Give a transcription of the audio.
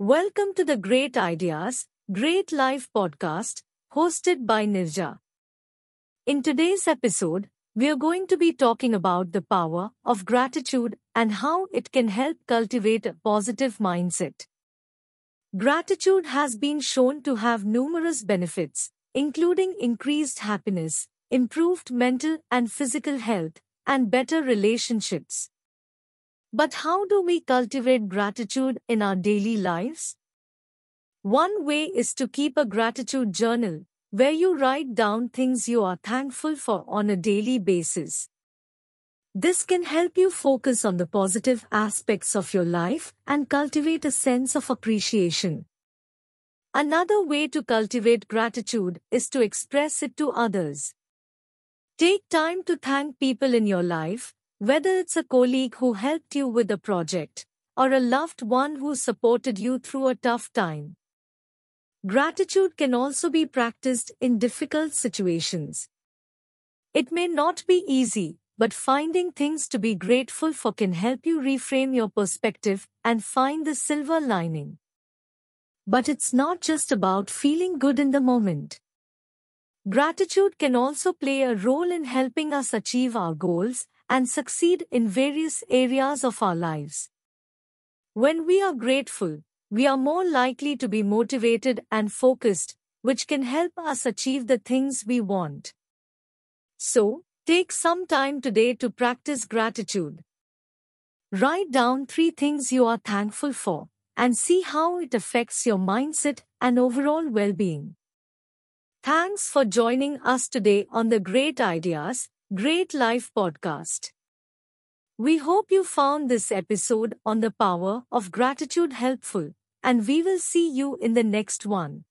Welcome to the Great Ideas, Great Life podcast, hosted by Nirja. In today's episode, we are going to be talking about the power of gratitude and how it can help cultivate a positive mindset. Gratitude has been shown to have numerous benefits, including increased happiness, improved mental and physical health, and better relationships. But how do we cultivate gratitude in our daily lives? One way is to keep a gratitude journal where you write down things you are thankful for on a daily basis. This can help you focus on the positive aspects of your life and cultivate a sense of appreciation. Another way to cultivate gratitude is to express it to others. Take time to thank people in your life, whether it's a colleague who helped you with a project or a loved one who supported you through a tough time. Gratitude can also be practiced in difficult situations. It may not be easy, but finding things to be grateful for can help you reframe your perspective and find the silver lining. But it's not just about feeling good in the moment. Gratitude can also play a role in helping us achieve our goals and succeed in various areas of our lives. When we are grateful, we are more likely to be motivated and focused, which can help us achieve the things we want. So, take some time today to practice gratitude. Write down three things you are thankful for and see how it affects your mindset and overall well being. Thanks for joining us today on the Great Ideas, Great Life podcast. We hope you found this episode on the power of gratitude helpful and we will see you in the next one.